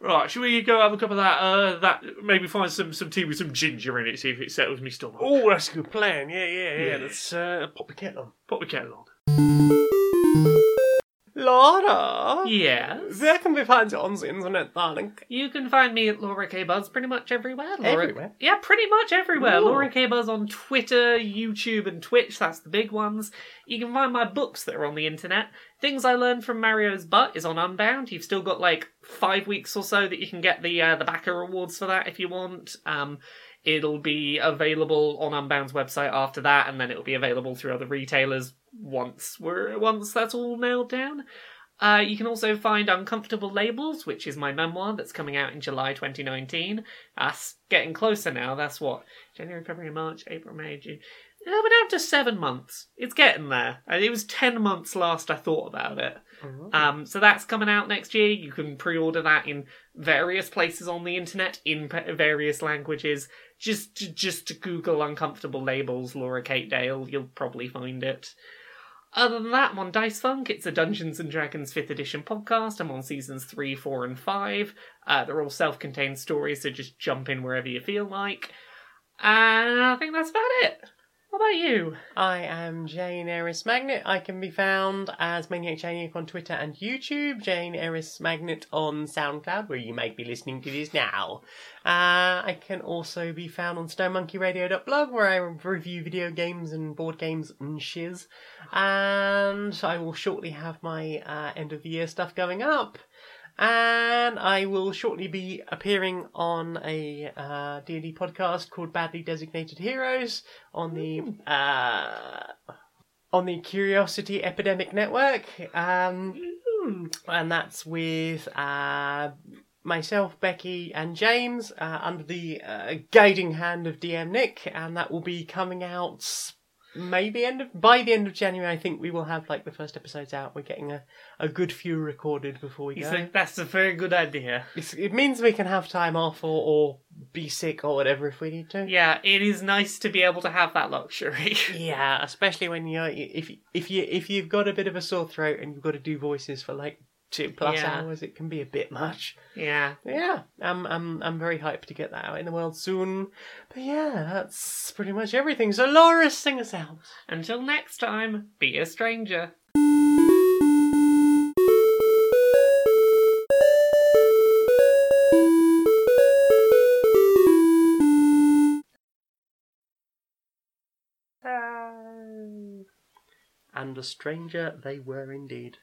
Right, shall we go have a cup of that? Uh, that maybe find some some tea with some ginger in it. See if it settles me stomach. Oh, that's a good plan. Yeah, yeah, yeah. Yeah. Let's uh, pop the kettle on. Pop the kettle on. Laura, Yes. where can we find you on the internet, darling? You can find me at Laura K Buzz pretty much everywhere. Laura... Everywhere? Yeah, pretty much everywhere. Ooh. Laura K Buzz on Twitter, YouTube, and Twitch. That's the big ones. You can find my books that are on the internet. Things I learned from Mario's butt is on Unbound. You've still got like five weeks or so that you can get the uh, the backer rewards for that if you want. Um, it'll be available on Unbound's website after that, and then it'll be available through other retailers once we're once that's all nailed down. Uh, you can also find Uncomfortable Labels, which is my memoir that's coming out in July 2019. That's getting closer now. That's what? January, February, March, April, May, June. We're down to seven months. It's getting there. It was 10 months last I thought about it. Um, so that's coming out next year. You can pre-order that in various places on the internet in various languages. Just, just Google "uncomfortable labels" Laura Kate Dale, you'll probably find it. Other than that, I'm on Dice Funk. It's a Dungeons and Dragons 5th edition podcast. I'm on seasons 3, 4, and 5. Uh, they're all self contained stories, so just jump in wherever you feel like. And I think that's about it. What about you? I am Jane Eris Magnet. I can be found as Maniac Janiac on Twitter and YouTube. Jane Eris Magnet on SoundCloud, where you may be listening to this now. Uh, I can also be found on StoneMonkeyRadio.blog, where I review video games and board games and shiz. And I will shortly have my uh, end of the year stuff going up. And I will shortly be appearing on a uh, D&D podcast called Badly Designated Heroes on the uh, on the Curiosity Epidemic Network. Um, and that's with uh, myself, Becky, and James uh, under the uh, guiding hand of DM Nick, and that will be coming out maybe end of by the end of January. I think we will have like the first episodes out. We're getting a, a good few recorded before we You go. think that's a very good idea? It's, it means we can have time off or, or be sick or whatever if we need to. Yeah, it is nice to be able to have that luxury. Yeah, especially when you're if if you if you've got a bit of a sore throat and you've got to do voices for like two plus Yeah. hours, it can be a bit much. yeah. Yeah, I'm I'm I'm very hyped to get that out in the world soon. But yeah, that's pretty much everything. So Laura, sing us out. Until next time, be a stranger. And a stranger they were indeed.